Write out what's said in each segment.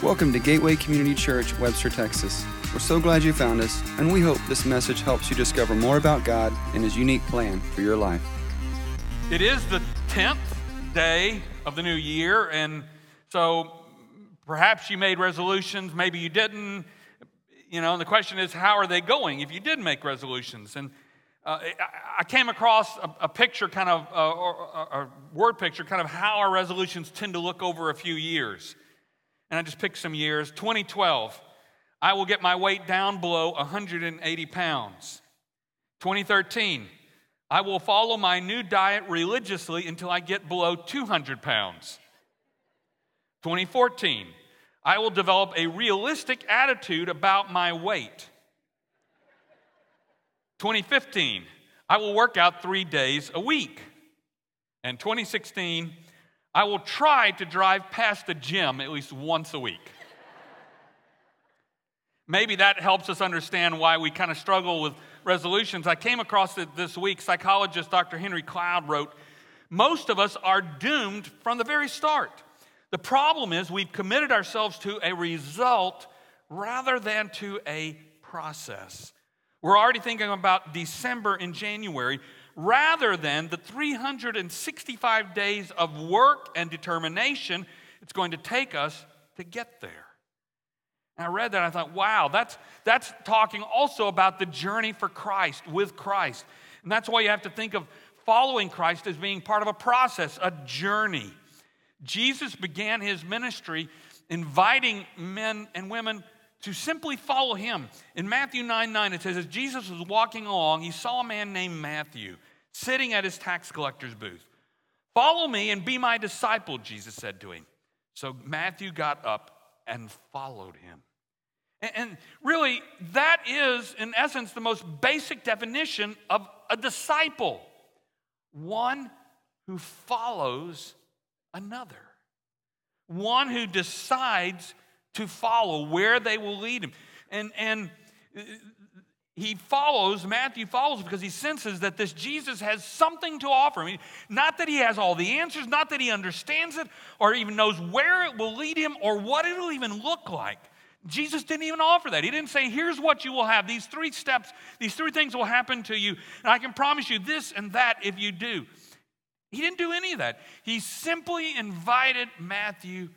Welcome to Gateway Community Church, Webster, Texas. We're so glad you found us, and we hope this message helps you discover more about God and His unique plan for your life. It is the 10th day of the new year, and so perhaps you made resolutions, maybe you didn't. You know, and the question is, how are they going if you did make resolutions? And uh, I came across a, a picture, kind of, uh, or, a word picture, kind of how our resolutions tend to look over a few years. And I just picked some years. 2012, I will get my weight down below 180 pounds. 2013, I will follow my new diet religiously until I get below 200 pounds. 2014, I will develop a realistic attitude about my weight. 2015, I will work out three days a week. And 2016, I will try to drive past the gym at least once a week. Maybe that helps us understand why we kind of struggle with resolutions. I came across it this week. Psychologist Dr. Henry Cloud wrote Most of us are doomed from the very start. The problem is we've committed ourselves to a result rather than to a process. We're already thinking about December and January rather than the 365 days of work and determination it's going to take us to get there. And I read that and I thought, wow, that's, that's talking also about the journey for Christ, with Christ. And that's why you have to think of following Christ as being part of a process, a journey. Jesus began his ministry inviting men and women to simply follow him. In Matthew 9 9, it says, As Jesus was walking along, he saw a man named Matthew sitting at his tax collector's booth. Follow me and be my disciple, Jesus said to him. So Matthew got up and followed him. And really, that is, in essence, the most basic definition of a disciple one who follows another, one who decides to follow where they will lead him. And, and he follows, Matthew follows because he senses that this Jesus has something to offer. I mean, not that he has all the answers, not that he understands it or even knows where it will lead him or what it'll even look like. Jesus didn't even offer that. He didn't say, here's what you will have. These three steps, these three things will happen to you. And I can promise you this and that if you do. He didn't do any of that. He simply invited Matthew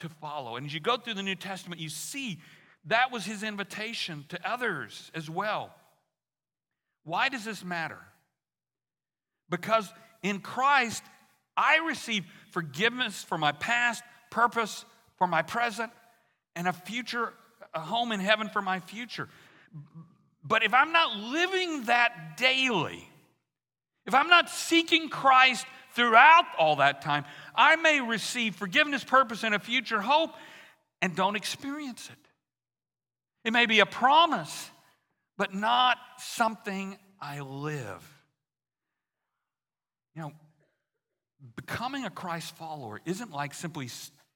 to follow. And as you go through the New Testament, you see that was his invitation to others as well. Why does this matter? Because in Christ, I receive forgiveness for my past, purpose for my present, and a future, a home in heaven for my future. But if I'm not living that daily, if I'm not seeking Christ throughout all that time, I may receive forgiveness, purpose, and a future hope and don't experience it. It may be a promise, but not something I live. You know, becoming a Christ follower isn't like simply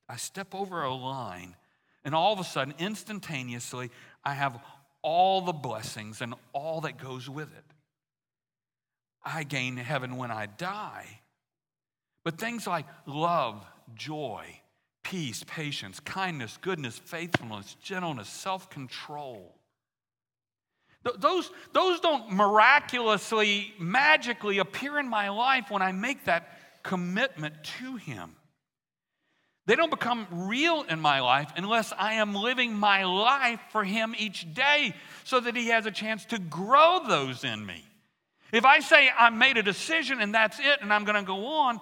I step over a line and all of a sudden, instantaneously, I have all the blessings and all that goes with it. I gain heaven when I die. But things like love, joy, peace, patience, kindness, goodness, faithfulness, gentleness, self control. Those, those don't miraculously, magically appear in my life when I make that commitment to Him. They don't become real in my life unless I am living my life for Him each day so that He has a chance to grow those in me. If I say I made a decision and that's it and I'm going to go on,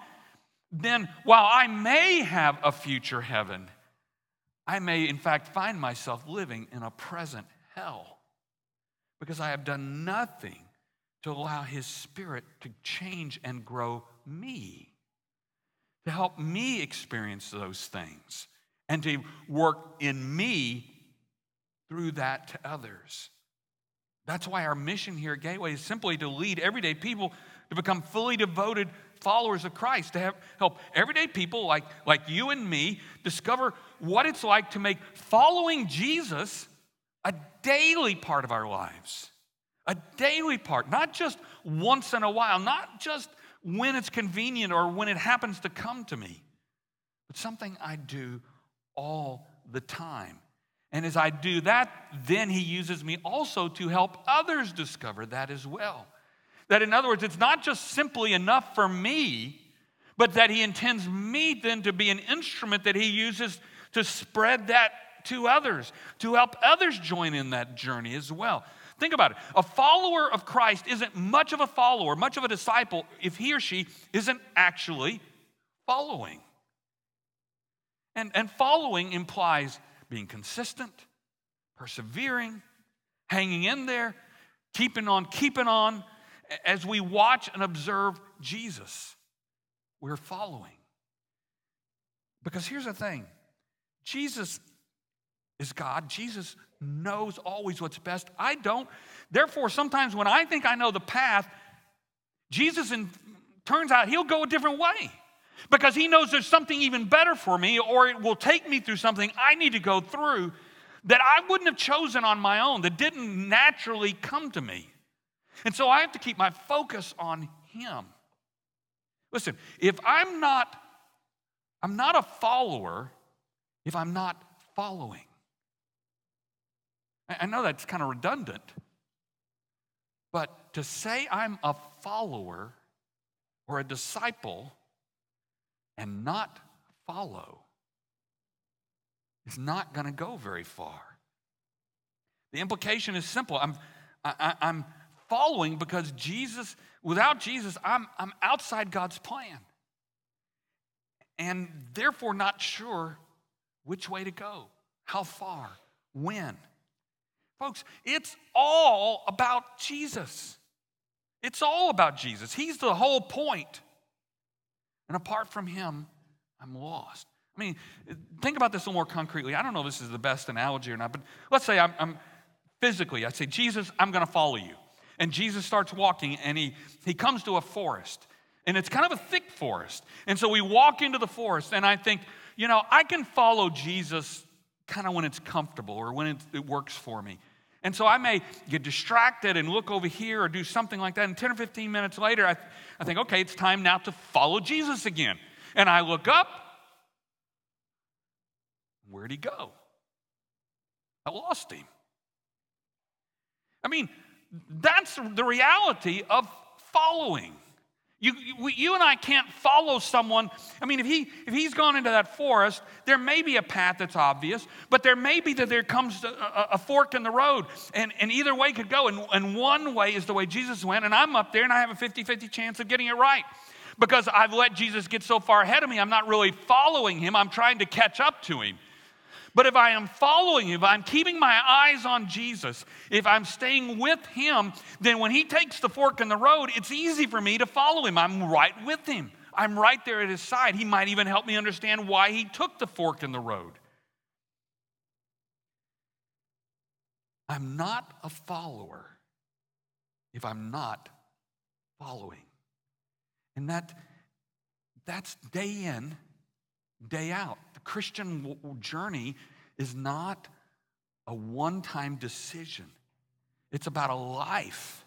then while I may have a future heaven, I may in fact find myself living in a present hell because I have done nothing to allow His Spirit to change and grow me to help me experience those things and to work in me through that to others. That's why our mission here at Gateway is simply to lead everyday people to become fully devoted followers of Christ, to have, help everyday people like, like you and me discover what it's like to make following Jesus a daily part of our lives. A daily part, not just once in a while, not just when it's convenient or when it happens to come to me, but something I do all the time. And as I do that, then he uses me also to help others discover that as well. That, in other words, it's not just simply enough for me, but that he intends me then to be an instrument that he uses to spread that to others, to help others join in that journey as well. Think about it. A follower of Christ isn't much of a follower, much of a disciple, if he or she isn't actually following. And, and following implies being consistent, persevering, hanging in there, keeping on, keeping on. As we watch and observe Jesus, we're following. Because here's the thing Jesus is God. Jesus knows always what's best. I don't. Therefore, sometimes when I think I know the path, Jesus in, turns out he'll go a different way because he knows there's something even better for me or it will take me through something I need to go through that I wouldn't have chosen on my own, that didn't naturally come to me. And so I have to keep my focus on him. Listen, if I'm not I'm not a follower if I'm not following. I know that's kind of redundant, but to say I'm a follower or a disciple and not follow is not going to go very far. The implication is simple. I'm, I, am following because Jesus, without Jesus, I'm, I'm outside God's plan. And therefore, not sure which way to go, how far, when. Folks, it's all about Jesus. It's all about Jesus. He's the whole point. And apart from him, I'm lost. I mean, think about this a little more concretely. I don't know if this is the best analogy or not, but let's say I'm, I'm physically, I say, Jesus, I'm going to follow you. And Jesus starts walking and he, he comes to a forest. And it's kind of a thick forest. And so we walk into the forest, and I think, you know, I can follow Jesus kind of when it's comfortable or when it, it works for me. And so I may get distracted and look over here or do something like that. And 10 or 15 minutes later, I, I think, okay, it's time now to follow Jesus again. And I look up. Where'd he go? I lost him. I mean, that's the reality of following. You, you and I can't follow someone. I mean, if, he, if he's gone into that forest, there may be a path that's obvious, but there may be that there comes a, a fork in the road, and, and either way could go. And, and one way is the way Jesus went, and I'm up there and I have a 50 50 chance of getting it right because I've let Jesus get so far ahead of me, I'm not really following him, I'm trying to catch up to him. But if I am following, if I'm keeping my eyes on Jesus, if I'm staying with Him, then when He takes the fork in the road, it's easy for me to follow Him. I'm right with Him, I'm right there at His side. He might even help me understand why He took the fork in the road. I'm not a follower if I'm not following. And that, that's day in, day out. The Christian journey is not a one time decision, it's about a life.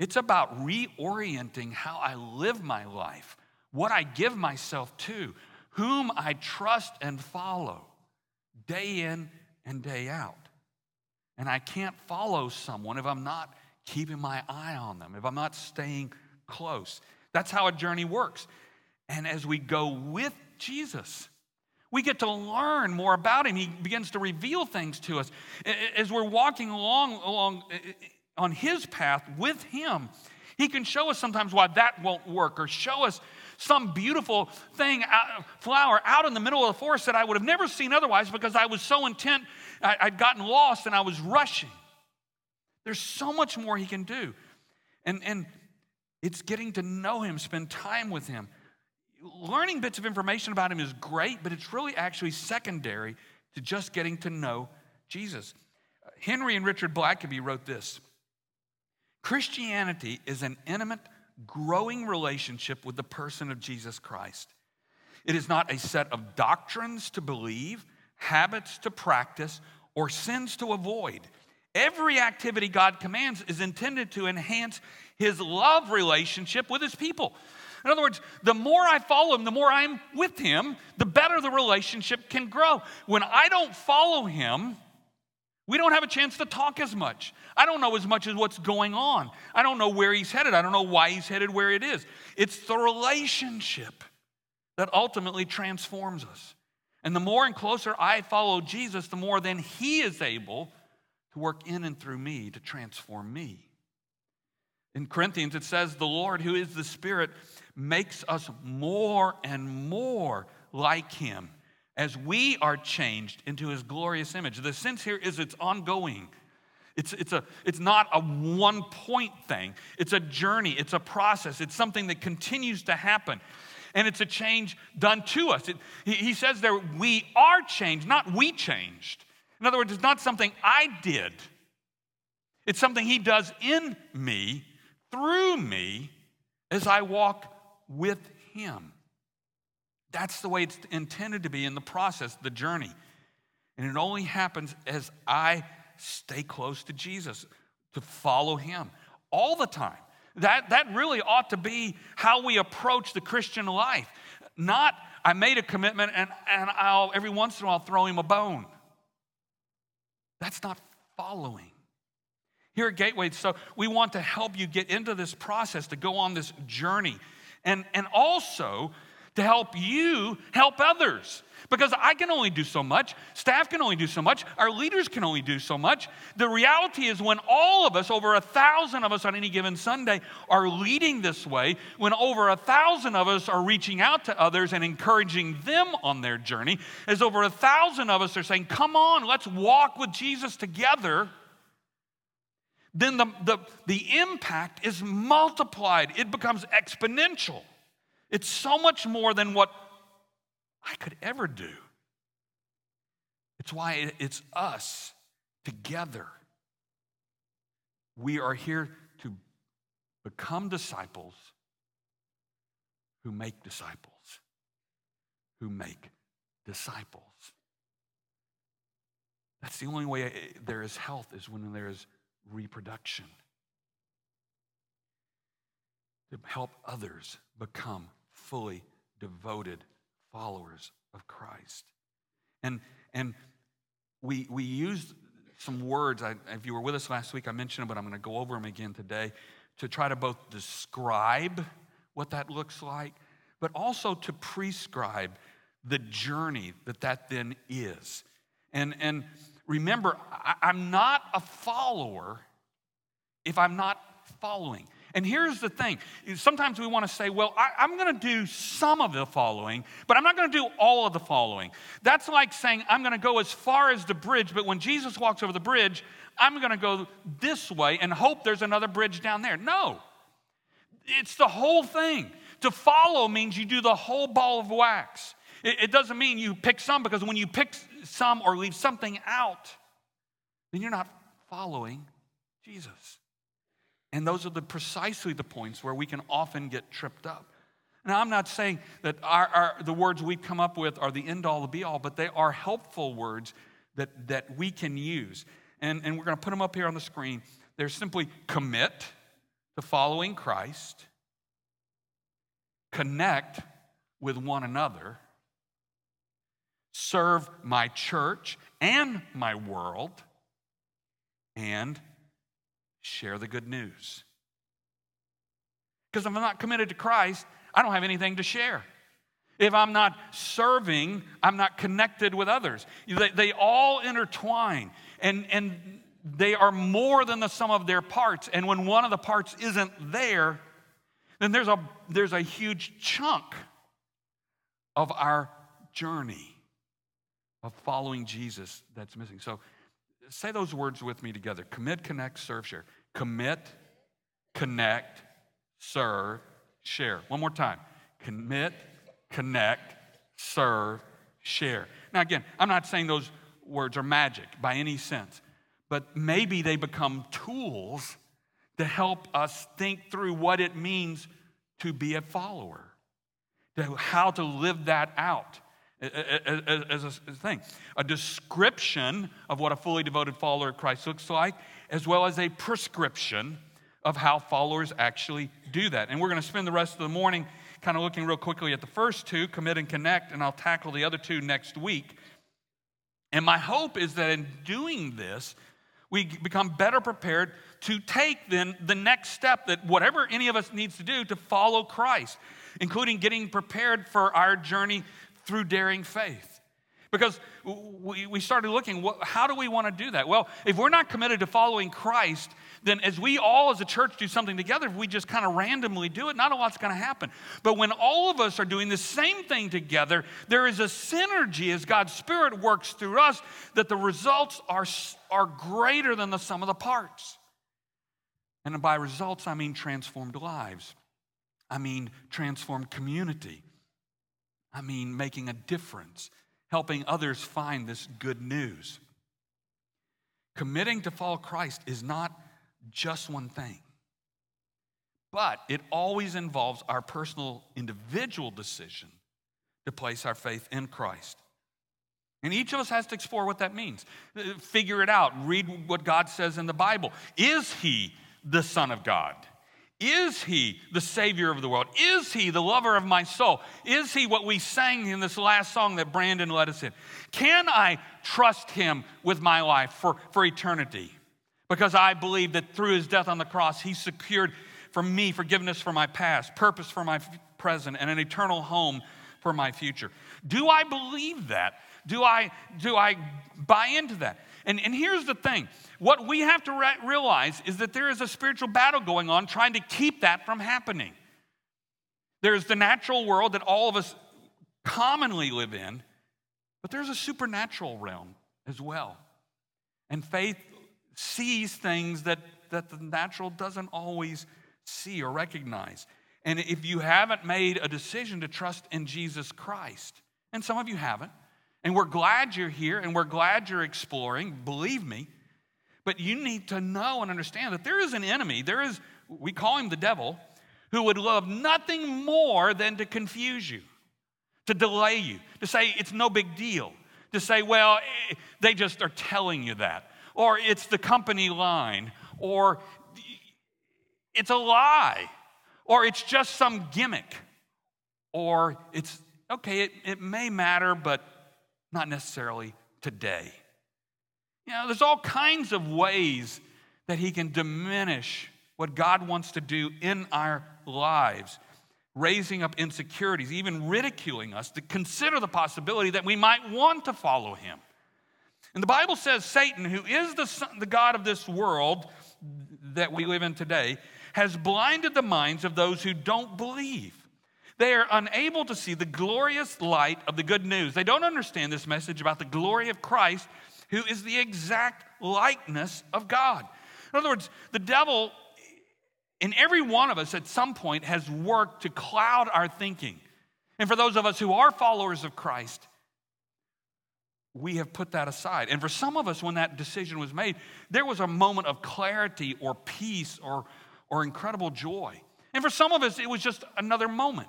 It's about reorienting how I live my life, what I give myself to, whom I trust and follow day in and day out. And I can't follow someone if I'm not keeping my eye on them, if I'm not staying close. That's how a journey works. And as we go with Jesus, we get to learn more about him. He begins to reveal things to us. As we're walking along, along on his path with him, he can show us sometimes why that won't work or show us some beautiful thing, flower out in the middle of the forest that I would have never seen otherwise because I was so intent, I'd gotten lost and I was rushing. There's so much more he can do. And, and it's getting to know him, spend time with him learning bits of information about him is great, but it's really actually secondary to just getting to know Jesus. Henry and Richard Blackaby wrote this Christianity is an intimate, growing relationship with the person of Jesus Christ. It is not a set of doctrines to believe, habits to practice, or sins to avoid. Every activity God commands is intended to enhance his love relationship with his people. In other words, the more I follow him, the more I'm with him, the better the relationship can grow. When I don't follow him, we don't have a chance to talk as much. I don't know as much as what's going on. I don't know where he's headed. I don't know why he's headed where it is. It's the relationship that ultimately transforms us. And the more and closer I follow Jesus, the more then he is able to work in and through me to transform me. In Corinthians, it says, The Lord, who is the Spirit, makes us more and more like him as we are changed into his glorious image. The sense here is it's ongoing. It's, it's, a, it's not a one point thing, it's a journey, it's a process, it's something that continues to happen. And it's a change done to us. It, he, he says there, we are changed, not we changed. In other words, it's not something I did, it's something he does in me, through me, as I walk with him. That's the way it's intended to be in the process, the journey. And it only happens as I stay close to Jesus, to follow him all the time. That, that really ought to be how we approach the Christian life. Not, I made a commitment and, and I'll every once in a while throw him a bone. That's not following. Here at Gateway, so we want to help you get into this process, to go on this journey, and, and also to help you help others. Because I can only do so much, staff can only do so much, our leaders can only do so much. The reality is, when all of us, over a thousand of us on any given Sunday, are leading this way, when over a thousand of us are reaching out to others and encouraging them on their journey, as over a thousand of us are saying, Come on, let's walk with Jesus together then the, the, the impact is multiplied. It becomes exponential. It's so much more than what I could ever do. It's why it's us together. We are here to become disciples who make disciples, who make disciples. That's the only way there is health, is when there is reproduction. To help others become fully devoted followers of Christ. And, and we, we use some words. I, if you were with us last week, I mentioned them, but I'm going to go over them again today to try to both describe what that looks like, but also to prescribe the journey that that then is. And, and remember, I, I'm not a follower if I'm not following. And here's the thing sometimes we want to say, well, I, am going to do some of the following, but I'm not going to do all of the following. That's like saying, I'm going to go as far as the bridge, but when Jesus walks over the bridge, I'm going to go this way and hope there's another bridge down there. No, it's the whole thing. To follow means you do the whole ball of wax. It, it doesn't mean you pick some, because when you pick some or leave something out, then you're not following Jesus. And those are the precisely the points where we can often get tripped up. Now, I'm not saying that our, our, the words we come up with are the end all, the be all, but they are helpful words that, that we can use. And, and we're going to put them up here on the screen. They're simply commit to following Christ, connect with one another, serve my church and my world, and share the good news. Because if I'm not committed to Christ, I don't have anything to share. If I'm not serving, I'm not connected with others. They, they, all intertwine, and, and they are more than the sum of their parts. And when one of the parts isn't there, then there's a, there's a huge chunk of our journey of following Jesus that's missing. So say those words with me together commit, connect, serve, share. Commit, connect, serve, share. One more time. Commit, connect, serve, share. Now, again, I'm not saying those words are magic by any sense, but maybe they become tools to help us think through what it means to be a follower, to how to live that out as a thing. A description of what a fully devoted follower of Christ looks like, as well as a prescription of how followers actually do that. And we're going to spend the rest of the morning kind of looking real quickly at the first two, commit and connect, and I'll tackle the other two next week. And my hope is that in doing this, we become better prepared to take then the next step that whatever any of us needs to do to follow Christ, including getting prepared for our journey through daring faith. Because we started looking, how do we want to do that? Well, if we're not committed to following Christ, then as we all as a church do something together, if we just kind of randomly do it, not a lot's going to happen. But when all of us are doing the same thing together, there is a synergy as God's Spirit works through us that the results are, are greater than the sum of the parts. And by results, I mean transformed lives. I mean transformed community. I mean making a difference helping others find this good news. Committing to follow Christ is not just one thing, but it always involves our personal, individual decision to place our faith in Christ. And each of us has to explore what that means. Uh, figure it out. Read what God says in the Bible. Is he the Son of God? Is he the Savior of the world? Is he the lover of my soul? Is he what we sang in this last song that Brandon led us in? Can I trust him with my life for, for eternity? Because I believe that through his death on the cross, he secured for me forgiveness for my past, purpose for my present, and an eternal home for my future. Do I believe that? Do I, do I buy into that? And, and here's the thing what we have to re- realize is that there is a spiritual battle going on trying to keep that from happening. There's the natural world that all of us commonly live in, but there's a supernatural realm as well. And faith sees things that, that the natural doesn't always see or recognize. And if you haven't made a decision to trust in Jesus Christ, and some of you haven't, and we're glad you're here and we're glad you're exploring, believe me. But you need to know and understand that there is an enemy, there is, we call him the devil, who would love nothing more than to confuse you, to delay you, to say it's no big deal, to say, well, eh, they just are telling you that, or it's the company line, or it's a lie, or it's just some gimmick, or it's, okay, it, it may matter, but not necessarily today. You know, there's all kinds of ways that he can diminish what God wants to do in our lives, raising up insecurities, even ridiculing us to consider the possibility that we might want to follow him. And the Bible says Satan, who is the, son, the God of this world that we live in today, has blinded the minds of those who don't believe. They are unable to see the glorious light of the good news. They don't understand this message about the glory of Christ, who is the exact likeness of God. In other words, the devil in every one of us at some point has worked to cloud our thinking. And for those of us who are followers of Christ, we have put that aside. And for some of us, when that decision was made, there was a moment of clarity or peace or, or incredible joy. And for some of us, it was just another moment.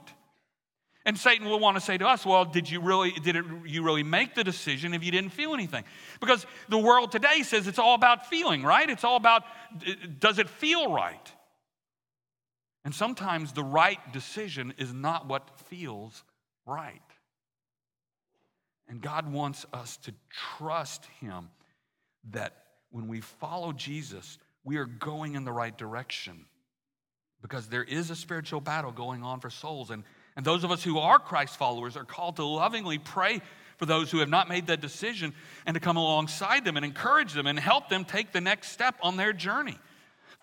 And Satan will want to say to us, well, did you really, did it, you really make the decision if you didn't feel anything? Because the world today says it's all about feeling, right? It's all about, does it feel right? And sometimes the right decision is not what feels right. And God wants us to trust Him that when we follow Jesus, we are going in the right direction because there is a spiritual battle going on for souls. And, and those of us who are Christ followers are called to lovingly pray for those who have not made that decision and to come alongside them and encourage them and help them take the next step on their journey.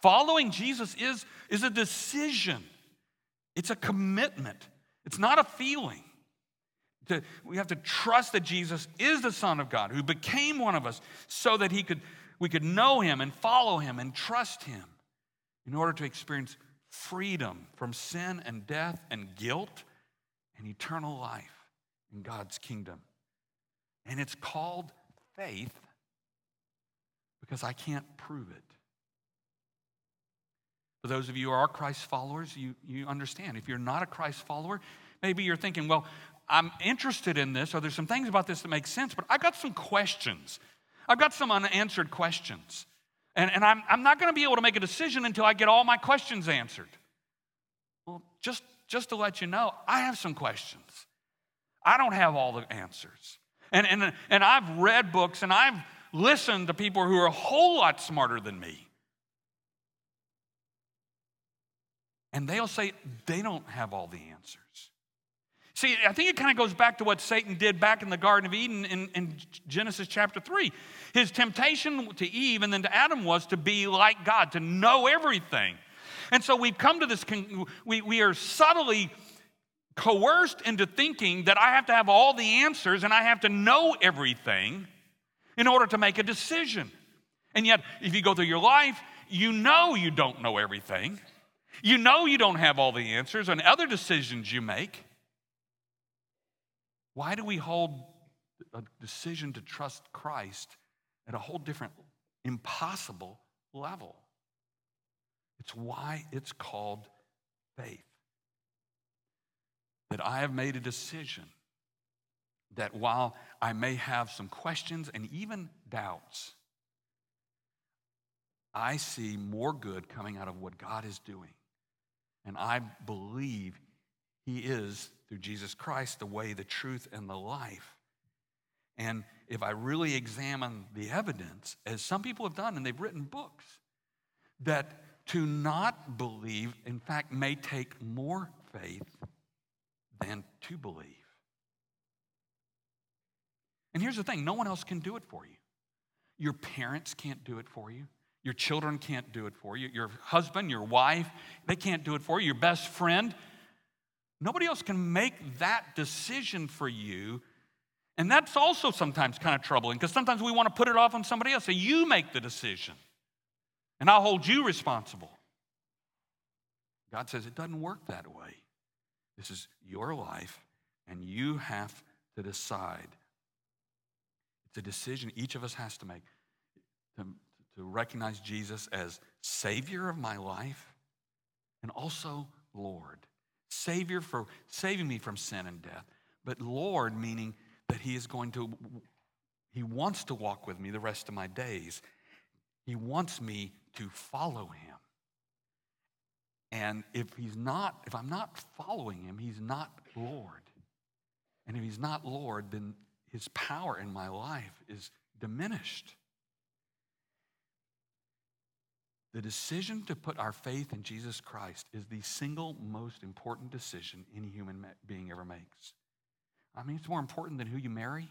Following Jesus is, is a decision, it's a commitment, it's not a feeling. To, we have to trust that Jesus is the Son of God who became one of us so that he could, we could know him and follow him and trust him in order to experience freedom from sin and death and guilt and eternal life in God's kingdom. And it's called faith because I can't prove it. For those of you who are Christ followers, you, you understand. If you're not a Christ follower, maybe you're thinking, well, I'm interested in this, or there's some things about this that make sense, but I've got some questions. I've got some unanswered questions. And, and I'm, I'm not going to be able to make a decision until I get all my questions answered. Well, just, just to let you know, I have some questions. I don't have all the answers. And, and, and I've read books and I've listened to people who are a whole lot smarter than me. And they'll say they don't have all the answers. See, I think it kind of goes back to what Satan did back in the Garden of Eden in, in, Genesis chapter 3. His temptation to Eve and then to Adam was to be like God, to know everything. And so we've come to this, we, we are subtly coerced into thinking that I have to have all the answers and I have to know everything in order to make a decision. And yet, if you go through your life, you know you don't know everything. You know you don't have all the answers on other decisions you make. Why do we hold a decision to trust Christ at a whole different, impossible level? It's why it's called faith. That I have made a decision that while I may have some questions and even doubts, I see more good coming out of what God is doing. And I believe He is, through Jesus Christ, the way, the truth, and the life. And if I really examine the evidence, as some people have done, and they've written books, that to not believe, in fact, may take more faith than to believe. And here's the thing no one else can do it for you. Your parents can't do it for you. Your children can't do it for you. Your husband, your wife, they can't do it for you. Your best friend, nobody else can make that decision for you. And that's also sometimes kind of troubling because sometimes we want to put it off on somebody else. Say, you make the decision, and I'll hold you responsible. God says it doesn't work that way. This is your life, and you have to decide. It's a decision each of us has to make. To, to recognize Jesus as Savior of my life and also Lord. Savior for saving me from sin and death, but Lord meaning that He is going to, He wants to walk with me the rest of my days. He wants me to follow Him. And if He's not, if I'm not following Him, He's not Lord. And if He's not Lord, then His power in my life is diminished. The decision to put our faith in Jesus Christ is the single most important decision any human being ever makes. I mean, it's more important than who you marry,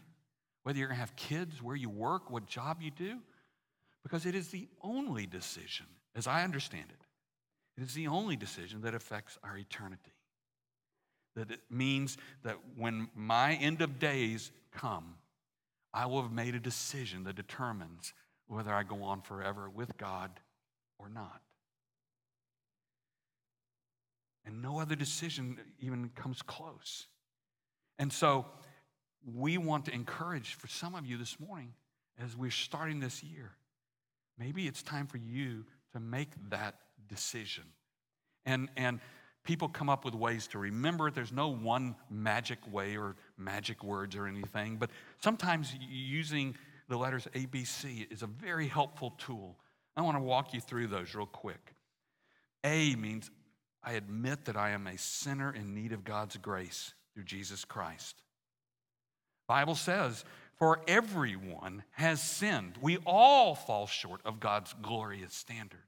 whether you're going to have kids, where you work, what job you do, because it is the only decision, as I understand it, it is the only decision that affects our eternity. That it means that when my end of days come, I will have made a decision that determines whether I go on forever with God or not. And no other decision even comes close. And so we want to encourage for some of you this morning as we're starting this year, maybe it's time for you to make that decision. And, and people come up with ways to remember it. There's no one magic way or magic words or anything, but sometimes using the letters ABC is a very helpful tool I want to walk you through those real quick. A means I admit that I am a sinner in need of God's grace through Jesus Christ. Bible says, for everyone has sinned. We all fall short of God's glorious standard.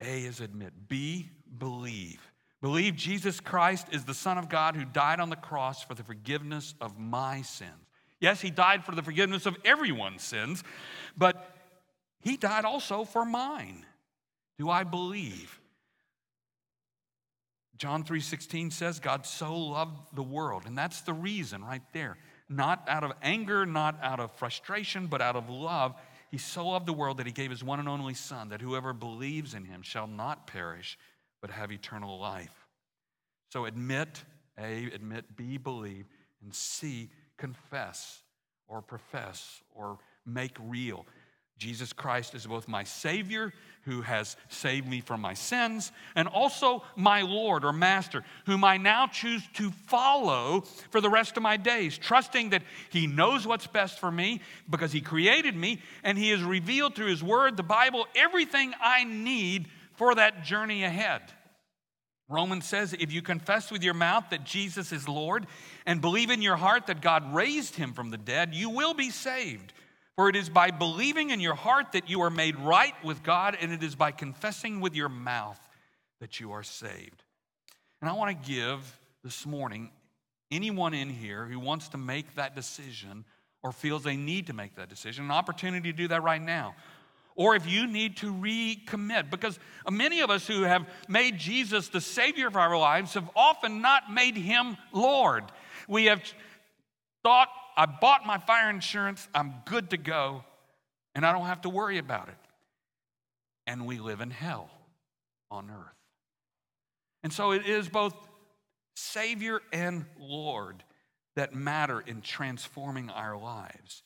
A is admit. B, believe. Believe Jesus Christ is the Son of God who died on the cross for the forgiveness of my sins. Yes, he died for the forgiveness of everyone's sins, but he died also for mine. Do I believe? John 3:16 says God so loved the world, and that's the reason right there. Not out of anger, not out of frustration, but out of love. He so loved the world that he gave his one and only son that whoever believes in him shall not perish but have eternal life. So admit, A, admit, B, believe, and C, confess or profess or make real. Jesus Christ is both my Savior, who has saved me from my sins, and also my Lord or Master, whom I now choose to follow for the rest of my days, trusting that He knows what's best for me because He created me and He has revealed through His Word, the Bible, everything I need for that journey ahead. Romans says if you confess with your mouth that Jesus is Lord and believe in your heart that God raised him from the dead, you will be saved. For it is by believing in your heart that you are made right with God, and it is by confessing with your mouth that you are saved. And I want to give this morning anyone in here who wants to make that decision or feels they need to make that decision an opportunity to do that right now or if you need to recommit. Because many of us who have made Jesus the Savior of our lives have often not made Him Lord. We have thought, I bought my fire insurance, I'm good to go, and I don't have to worry about it. And we live in hell on earth. And so it is both Savior and Lord that matter in transforming our lives.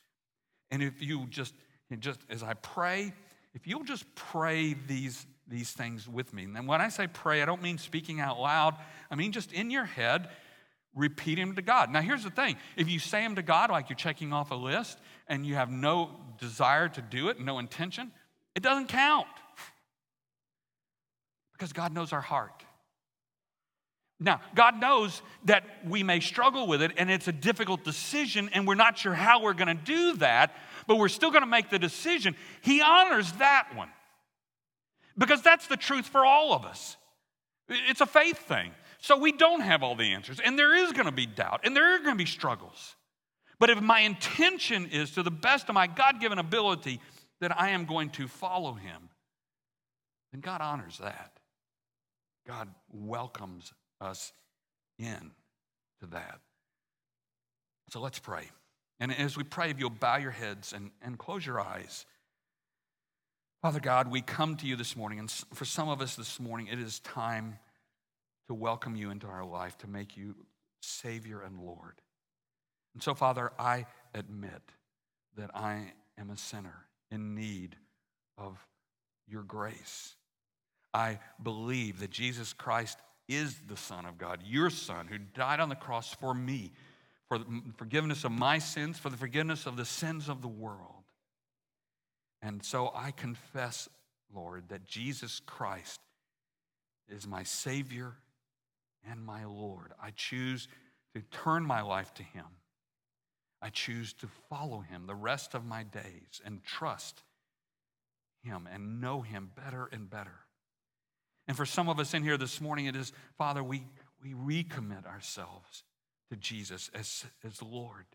And if you just just as I pray, if you'll just pray these, these things with me. And when I say pray, I don't mean speaking out loud, I mean just in your head, repeat them to God. Now, here's the thing if you say them to God like you're checking off a list and you have no desire to do it, no intention, it doesn't count because God knows our heart. Now, God knows that we may struggle with it and it's a difficult decision and we're not sure how we're going to do that, but we're still going to make the decision. He honors that one because that's the truth for all of us. It's a faith thing. So we don't have all the answers and there is going to be doubt and there are going to be struggles. But if my intention is to the best of my God given ability that I am going to follow Him, then God honors that. God welcomes us in to that. So let's pray. And as we pray, if you'll bow your heads and, and close your eyes. Father God, we come to you this morning, and for some of us this morning, it is time to welcome you into our life, to make you Savior and Lord. And so, Father, I admit that I am a sinner in need of your grace. I believe that Jesus Christ is the Son of God, your Son, who died on the cross for me, for the forgiveness of my sins, for the forgiveness of the sins of the world. And so I confess, Lord, that Jesus Christ is my Savior and my Lord. I choose to turn my life to Him. I choose to follow Him the rest of my days and trust Him and know Him better and better. And for some of us in here this morning, it is, Father, we, we recommit ourselves to Jesus as, as Lord.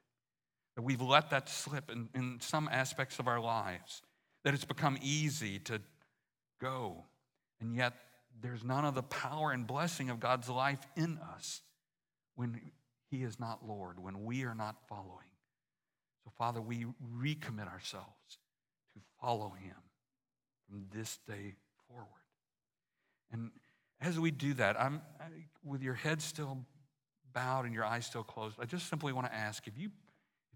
That we've let that slip in, in some aspects of our lives, that it's become easy to go, and yet there's none of the power and blessing of God's life in us when He is not Lord, when we are not following. So, Father, we recommit ourselves to follow Him from this day forward. And as we do that, I'm I, with your head still bowed and your eyes still closed. I just simply want to ask if you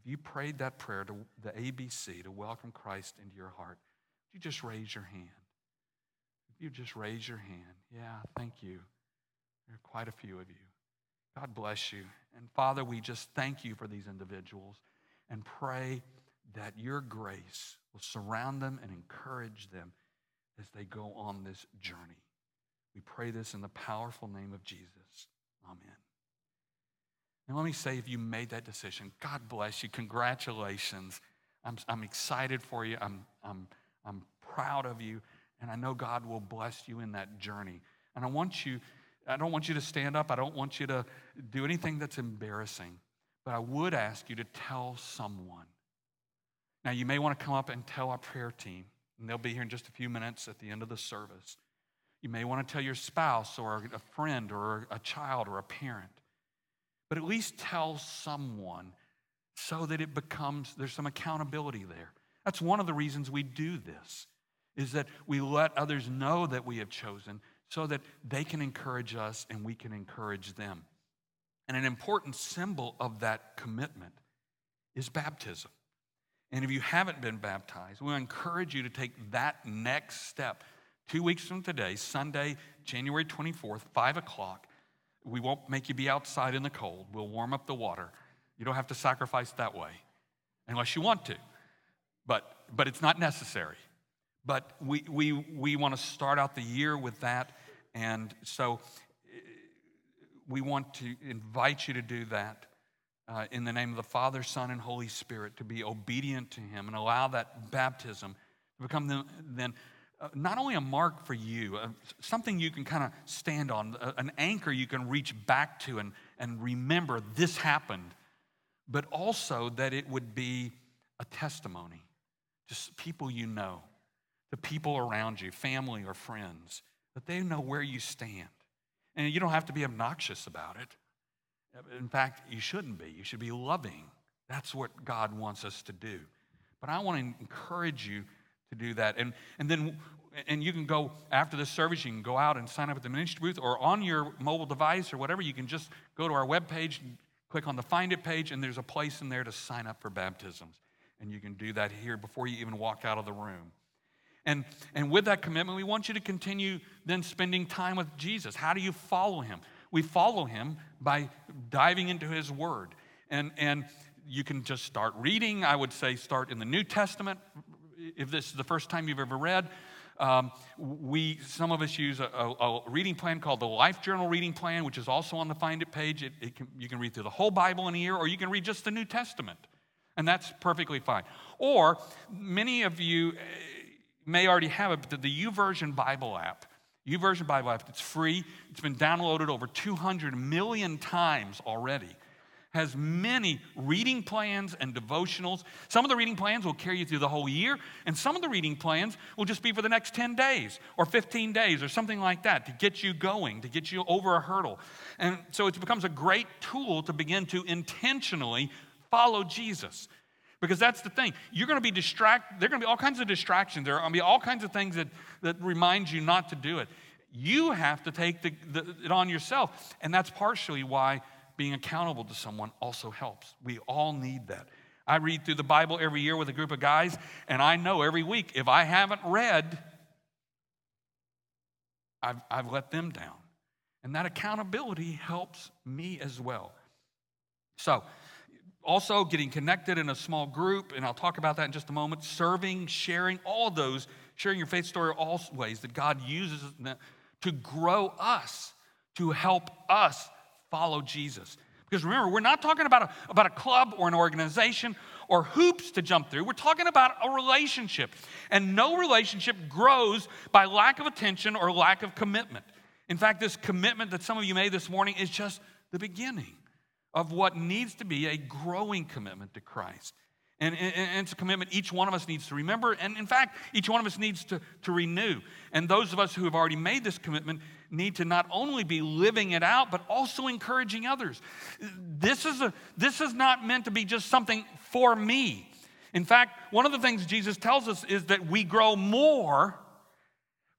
if you prayed that prayer to the ABC to welcome Christ into your heart, you just raise your hand. You just raise your hand, yeah, thank you. There are quite a few of you. God bless you. And Father, we just thank you for these individuals and pray that your grace will surround them and encourage them as they go on this journey. We pray this in the powerful name of Jesus. Amen. And let me say, if you made that decision, God bless you. Congratulations. I'm, I'm excited for you. I'm, I'm, I'm proud of you. And I know God will bless you in that journey. And I want you, I don't want you to stand up. I don't want you to do anything that's embarrassing. But I would ask you to tell someone. Now, you may want to come up and tell our prayer team, and they'll be here in just a few minutes at the end of the service. You may want to tell your spouse or a friend or a child or a parent, but at least tell someone so that it becomes, there's some accountability there. That's one of the reasons we do this, is that we let others know that we have chosen so that they can encourage us and we can encourage them. And an important symbol of that commitment is baptism. And if you haven't been baptized, we encourage you to take that next step Two weeks from today, Sunday, January 24th, 5 o'clock, we won't make you be outside in the cold. We'll warm up the water. You don't have to sacrifice that way unless you want to, but, but it's not necessary. But we, we, we want to start out the year with that. And so we want to invite you to do that uh, in the name of the Father, Son, and Holy Spirit, to be obedient to Him and allow that baptism to become the, then uh, not only a mark for you, uh, something you can kind of stand on, uh, an anchor you can reach back to and, and remember this happened, but also that it would be a testimony. Just people you know, the people around you, family or friends, that they know where you stand. And you don't have to be obnoxious about it. In fact, you shouldn't be. You should be loving. That's what God wants us to do. But I want to encourage you to do that. And, and then and you can go after the service, you can go out and sign up at the ministry booth or on your mobile device or whatever. You can just go to our webpage, click on the Find It page, and there's a place in there to sign up for baptisms. And you can do that here before you even walk out of the room. And, and with that commitment, we want you to continue then spending time with Jesus. How do you follow him? We follow him by diving into his word. And, and you can just start reading. I would say start in the New Testament. If this is the first time you've ever read, um, we, some of us use a, a, a, reading plan called the Life Journal Reading Plan, which is also on the Find It page. It, it can, you can read through the whole Bible in a year, or you can read just the New Testament, and that's perfectly fine. Or many of you may already have it, but the YouVersion Bible app. YouVersion Bible app, it's free. It's been downloaded over 200 million times already has many reading plans and devotionals. Some of the reading plans will carry you through the whole year, and some of the reading plans will just be for the next 10 days or 15 days or something like that to get you going, to get you over a hurdle. And so it becomes a great tool to begin to intentionally follow Jesus. Because that's the thing. You're going to be distracted. There are going to be all kinds of distractions. There are going to be all kinds of things that, that remind you not to do it. You have to take the, the, it on yourself. And that's partially why being accountable to someone also helps. We all need that. I read through the Bible every year with a group of guys, and I know every week if I haven't read, I've, I've let them down. And that accountability helps me as well. So, also getting connected in a small group, and I'll talk about that in just a moment, serving, sharing, all those, sharing your faith story, all ways that God uses to grow us, to help us follow Jesus. Because remember, we're not talking about a, about a club or an organization or hoops to jump through. We're talking about a relationship. And no relationship grows by lack of attention or lack of commitment. In fact, this commitment that some of you made this morning is just the beginning of what needs to be a growing commitment to Christ. And, it's a commitment each one of us needs to remember. And in fact, each one of us needs to, to renew. And those of us who have already made this commitment need to not only be living it out, but also encouraging others. This is, a, this is not meant to be just something for me. In fact, one of the things Jesus tells us is that we grow more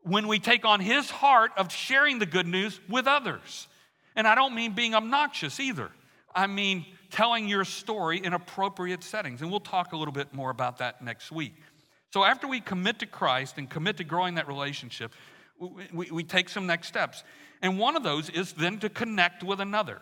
when we take on his heart of sharing the good news with others. And I don't mean being obnoxious either. I mean, telling your story in appropriate settings. And we'll talk a little bit more about that next week. So, after we commit to Christ and commit to growing that relationship, we, we take some next steps. And one of those is then to connect with another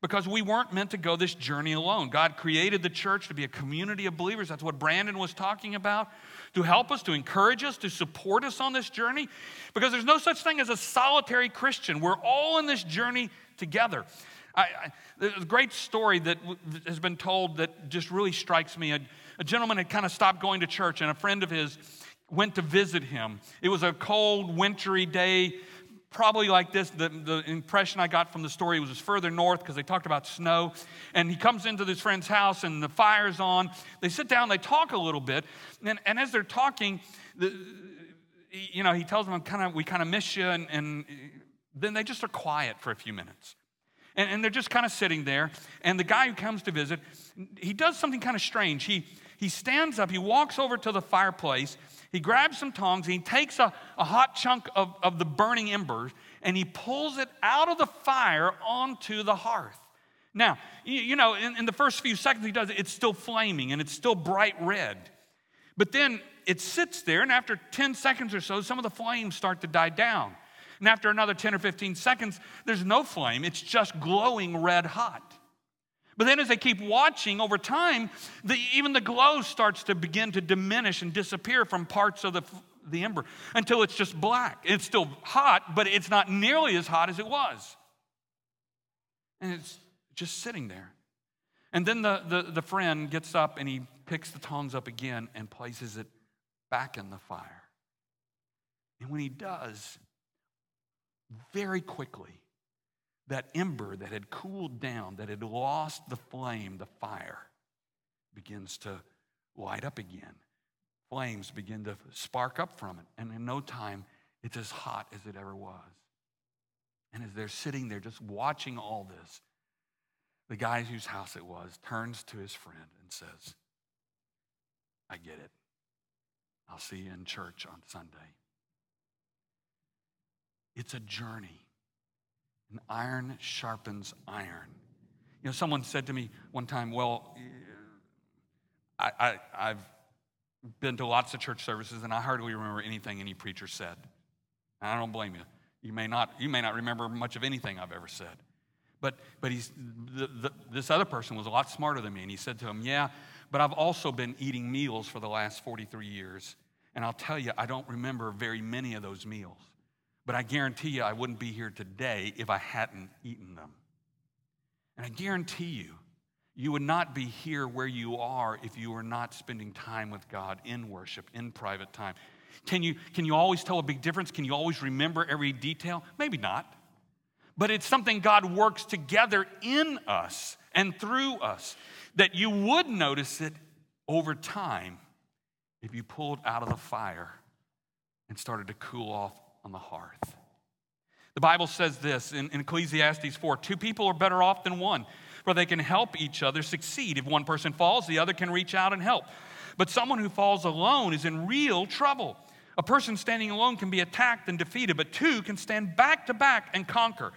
because we weren't meant to go this journey alone. God created the church to be a community of believers. That's what Brandon was talking about to help us, to encourage us, to support us on this journey because there's no such thing as a solitary Christian. We're all in this journey together. I, I, there's a great story that has been told that just really strikes me. A, a gentleman had kind of stopped going to church, and a friend of his went to visit him. It was a cold, wintry day, probably like this. The, the impression I got from the story was further north because they talked about snow. And he comes into this friend's house, and the fire's on. They sit down, they talk a little bit, and, and as they're talking, the, you know, he tells them, kind of, we kind of miss you, and, and then they just are quiet for a few minutes. And, and they're just kind of sitting there. And the guy who comes to visit, he does something kind of strange. He, he stands up, he walks over to the fireplace, he grabs some tongs, he takes a, a hot chunk of, of the burning embers, and he pulls it out of the fire onto the hearth. Now, you, you know, in, in the first few seconds he does it, it's still flaming and it's still bright red. But then it sits there, and after 10 seconds or so, some of the flames start to die down. And after another 10 or 15 seconds, there's no flame, it's just glowing red hot. But then, as they keep watching over time, the, even the glow starts to begin to diminish and disappear from parts of the, the ember until it's just black. It's still hot, but it's not nearly as hot as it was. And it's just sitting there. And then the, the, the friend gets up and he picks the tongs up again and places it back in the fire. And when he does, very quickly, that ember that had cooled down, that had lost the flame, the fire, begins to light up again. Flames begin to spark up from it. And in no time, it's as hot as it ever was. And as they're sitting there just watching all this, the guy whose house it was turns to his friend and says, I get it. I'll see you in church on Sunday. It's a journey. And iron sharpens iron. You know, someone said to me one time, Well, I, I, I've been to lots of church services and I hardly remember anything any preacher said. And I don't blame you. You may not, you may not remember much of anything I've ever said. But, but he's, the, the, this other person was a lot smarter than me, and he said to him, Yeah, but I've also been eating meals for the last 43 years. And I'll tell you, I don't remember very many of those meals. But I guarantee you, I wouldn't be here today if I hadn't eaten them. And I guarantee you, you would not be here where you are if you were not spending time with God in worship, in private time. Can you, can you always tell a big difference? Can you always remember every detail? Maybe not. But it's something God works together in us and through us that you would notice it over time if you pulled out of the fire and started to cool off on the hearth. The Bible says this in, in, Ecclesiastes 4 two people are better off than one, for they can help each other succeed. If one person falls, the other can reach out and help. But someone who falls alone is in real trouble. A person standing alone can be attacked and defeated, but two can stand back to back and conquer.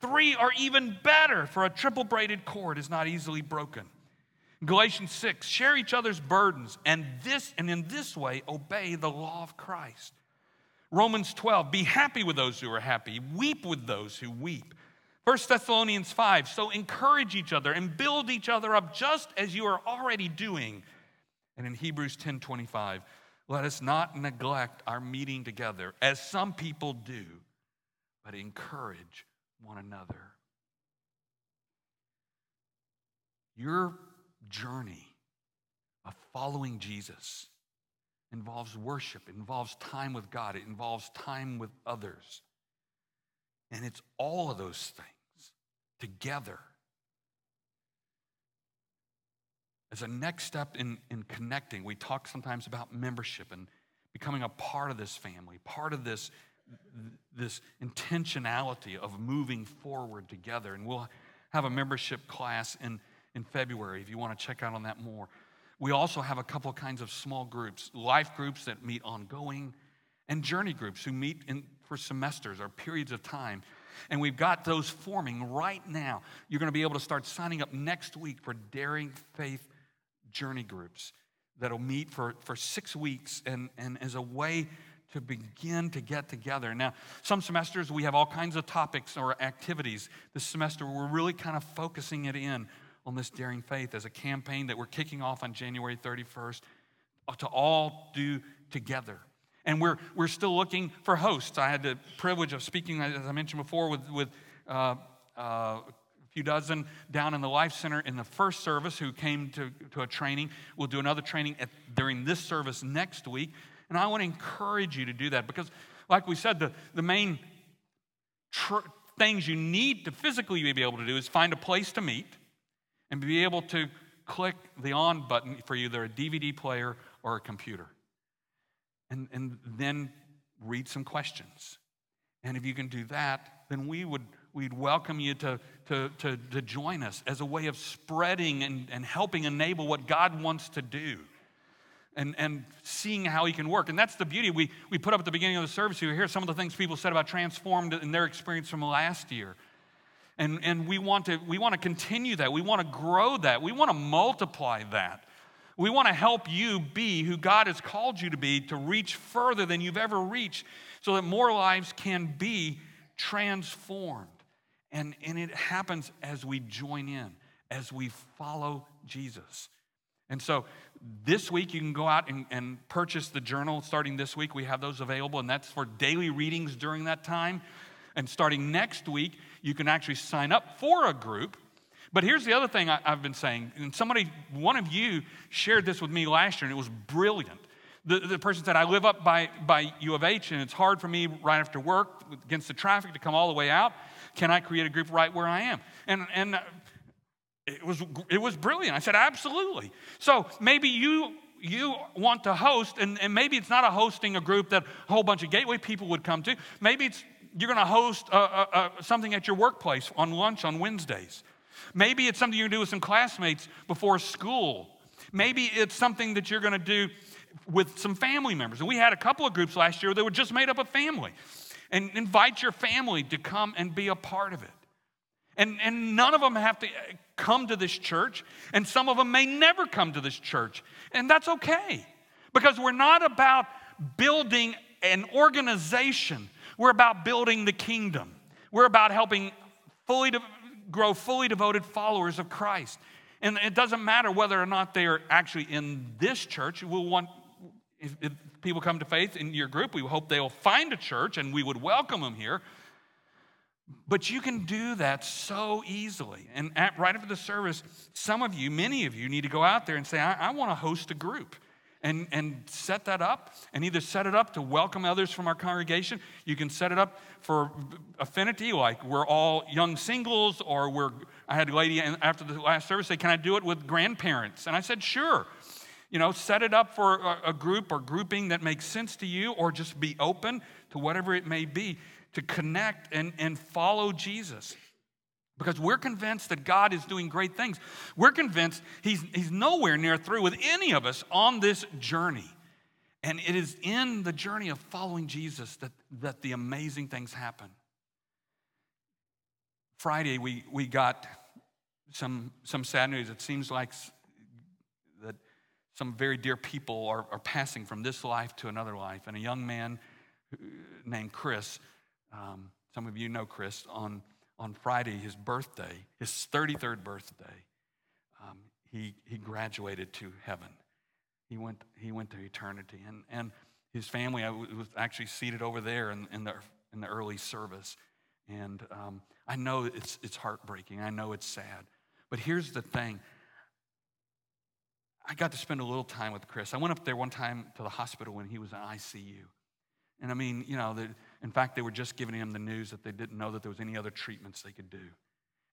Three are even better, for a triple braided cord is not easily broken. Galatians 6, share each other's burdens, and this and in this way obey the law of Christ. Romans 12, be happy with those who are happy, weep with those who weep. 1 Thessalonians 5, so encourage each other and build each other up just as you are already doing. And in Hebrews 10 25, let us not neglect our meeting together as some people do, but encourage one another. Your journey of following Jesus involves worship, it involves time with God, it involves time with others. And it's all of those things together. As a next step in, in connecting, we talk sometimes about membership and becoming a part of this family, part of this, this intentionality of moving forward together. And we'll have a membership class in, in February if you want to check out on that more. We also have a couple kinds of small groups life groups that meet ongoing, and journey groups who meet in, for semesters or periods of time. And we've got those forming right now. You're going to be able to start signing up next week for Daring Faith journey groups that'll meet for, for six weeks and, and as a way to begin to get together. Now, some semesters we have all kinds of topics or activities. This semester we're really kind of focusing it in on this Daring Faith as a campaign that we're kicking off on January 31st to all do together. And we're, we're still looking for hosts. I had the privilege of speaking, as I mentioned before, with, with uh, uh, a few dozen down in the Life Center in the first service who came to, to a training. We'll do another training at, during this service next week. And I want to encourage you to do that because, like we said, the, the main tr- things you need to physically be able to do is find a place to meet and be able to click the on button for either a DVD player or a computer. And, and then read some questions. And if you can do that, then we would we'd welcome you to, to, to, to join us as a way of spreading and, and helping enable what God wants to do and, and seeing how he can work. And that's the beauty. We, we put up at the beginning of the service, you hear some of the things people said about transformed in their experience from last year. And, and we, want to, we want to continue that. We want to grow that. We want to multiply that. We want to help you be who God has called you to be to reach further than you've ever reached so that more lives can be transformed. And, and it happens as we join in, as we follow Jesus. And so this week, you can go out and, and purchase the journal starting this week. We have those available, and that's for daily readings during that time. And starting next week, you can actually sign up for a group. But here's the other thing I, have been saying, and somebody, one of you shared this with me last year, and it was brilliant. The, the person said, I live up by, by U of H, and it's hard for me right after work against the traffic to come all the way out. Can I create a group right where I am? And, and uh, it, was, it was brilliant. I said, Absolutely. So maybe you you want to host, and, and maybe it's not a hosting a group that a whole bunch of gateway people would come to. Maybe it's you're going to host a, a, a, something at your workplace on lunch on Wednesdays. Maybe it's something to do with some classmates before school. Maybe it's something that you're going to do with some family members. And we had a couple of groups last year that were just made up of family. And invite your family to come and be a part of it. And, and none of them have to uh, come to this church, and some of them may never come to this church. And that's okay because we're not about building an organization, we're about building the kingdom. We're about helping fully de- grow fully devoted followers of Christ. And it doesn't matter whether or not they are actually in this church. We'll want, if, if people come to faith in your group, we hope they'll find a church and we would welcome them here. But you can do that so easily. And at, right after the service, some of you, many of you, need to go out there and say, I, I want to host a group. And, and set that up, and either set it up to welcome others from our congregation. You can set it up for affinity, like we're all young singles, or we're. I had a lady after the last service say, Can I do it with grandparents? And I said, Sure. You know, set it up for a, a group or grouping that makes sense to you, or just be open to whatever it may be to connect and, and follow Jesus. Because we're convinced that God is doing great things. We're convinced he's, he's nowhere near through with any of us on this journey. And it is in the journey of following Jesus that, that the amazing things happen. Friday, we, we got some, some sad news. It seems like that some very dear people are, are passing from this life to another life. And a young man named Chris um, some of you know Chris, on, on Friday, his birthday, his 33rd birthday, um, he, he graduated to heaven. He went, he went to eternity. And, and his family I was actually seated over there in, in, the, in the early service. And um, I know it's, it's heartbreaking. I know it's sad. But here's the thing I got to spend a little time with Chris. I went up there one time to the hospital when he was in ICU. And I mean, you know, the, in fact, they were just giving him the news that they didn't know that there was any other treatments they could do.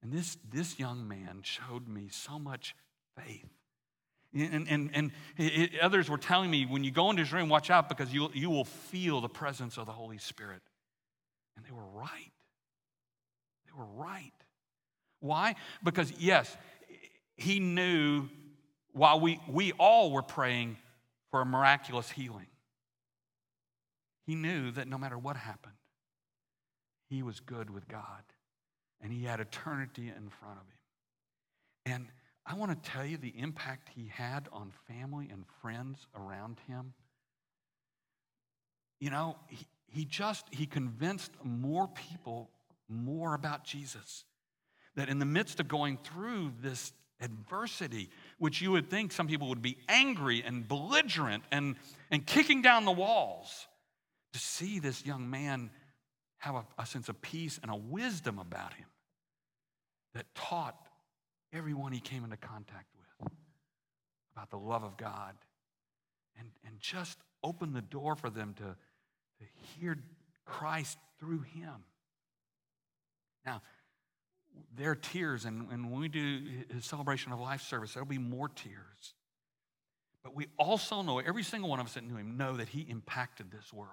And this, this young man showed me so much faith. And, and, and it, others were telling me, when you go into his room, watch out because you, you will feel the presence of the Holy Spirit. And they were right. They were right. Why? Because, yes, he knew while we, we all were praying for a miraculous healing. He knew that no matter what happened, he was good with God and he had eternity in front of him. And I want to tell you the impact he had on family and friends around him. You know, he, he just he convinced more people more about Jesus. That in the midst of going through this adversity, which you would think some people would be angry and belligerent and, and kicking down the walls, to see this young man have a, a sense of peace and a wisdom about him that taught everyone he came into contact with about the love of God and, and just opened the door for them to, to hear Christ through him. Now, there are tears, and, and when we do his celebration of life service, there'll be more tears. But we also know, every single one of us that knew him, know that he impacted this world.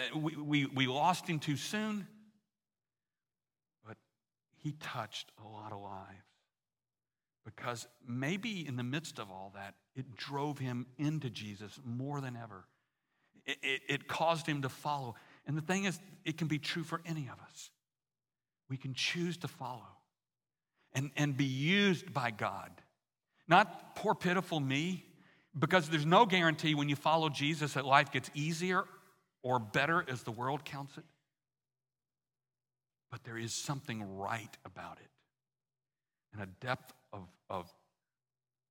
Uh, we, we, we lost him too soon, but he touched a lot of lives. Because maybe in the midst of all that, it drove him into Jesus more than ever. It, it, it caused him to follow. And the thing is, it can be true for any of us. We can choose to follow and, and be used by God. Not poor, pitiful me, because there's no guarantee when you follow Jesus that life gets easier or better as the world counts it. But there is something right about it and a depth of, of,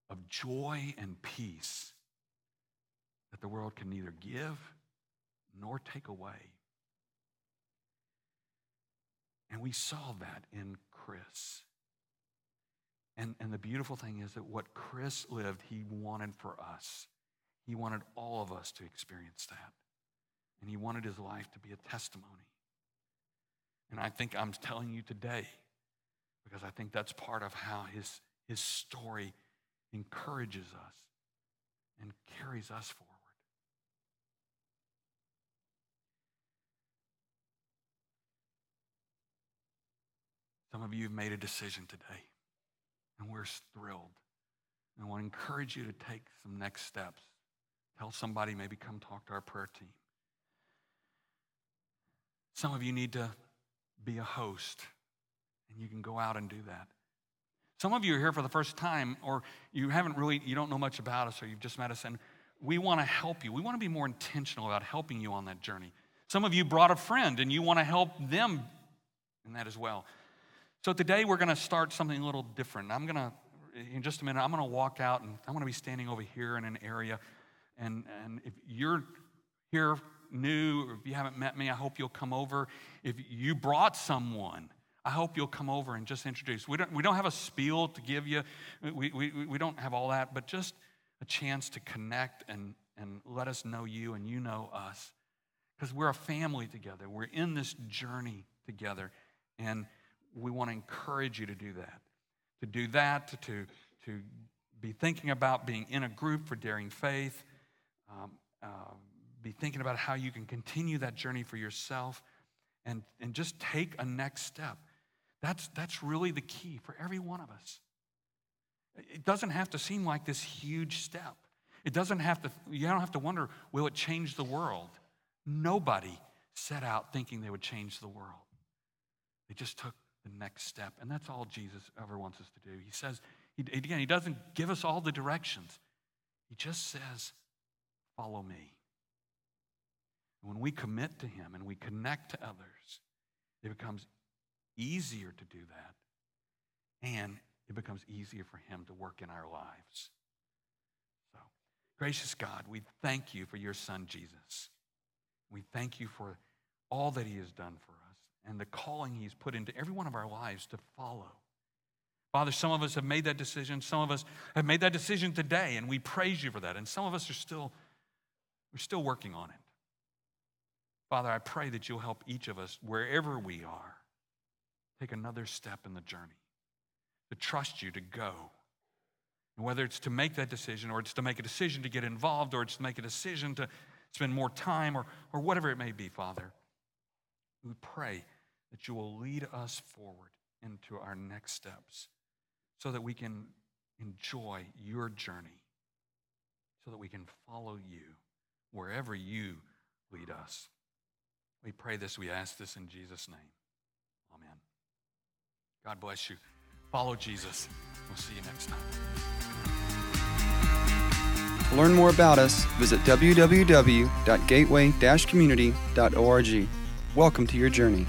of joy and peace that the world can neither give nor take away. And we saw that in Chris. And, and the beautiful thing is that what Chris lived, he wanted for us. He wanted all of us to experience that. And he wanted his life to be a testimony. And I think I'm telling you today because I think that's part of how his, his story encourages us and carries us forward. Some of you have made a decision today, and we're thrilled. And I want to encourage you to take some next steps. Tell somebody, maybe come talk to our prayer team. Some of you need to be a host, and you can go out and do that. Some of you are here for the first time, or you haven't really, you don't know much about us, or you've just met us, and we want to help you. We want to be more intentional about helping you on that journey. Some of you brought a friend, and you want to help them in that as well. So today we're going to start something a little different. I'm going to, in just a minute, I'm going to walk out and I'm going to be standing over here in an area. And, and if you're here new, or if you haven't met me, I hope you'll come over. If you brought someone, I hope you'll come over and just introduce. We don't, we don't have a spiel to give you, we, we, we don't have all that, but just a chance to connect and, and let us know you and you know us. Because we're a family together, we're in this journey together. And we want to encourage you to do that. To do that, to, to be thinking about being in a group for daring faith, um, uh, be thinking about how you can continue that journey for yourself, and, and just take a next step. That's, that's really the key for every one of us. It doesn't have to seem like this huge step. It doesn't have to, you don't have to wonder, will it change the world? Nobody set out thinking they would change the world. They just took the next step. And that's all Jesus ever wants us to do. He says, he, again, he doesn't give us all the directions, he just says, Follow me. And when we commit to him and we connect to others, it becomes easier to do that. And it becomes easier for him to work in our lives. So, gracious God, we thank you for your son, Jesus. We thank you for all that he has done for us and the calling He's put into every one of our lives to follow. Father, some of us have made that decision. Some of us have made that decision today, and we praise you for that. And some of us are still, we're still working on it. Father, I pray that you'll help each of us, wherever we are, take another step in the journey, to trust you, to go. And whether it's to make that decision, or it's to make a decision to get involved, or it's to make a decision to spend more time, or, or whatever it may be, Father, we pray that you will lead us forward into our next steps so that we can enjoy your journey, so that we can follow you wherever you lead us. We pray this, we ask this in Jesus' name. Amen. God bless you. Follow Jesus. We'll see you next time. To learn more about us, visit www.gateway-community.org. Welcome to your journey.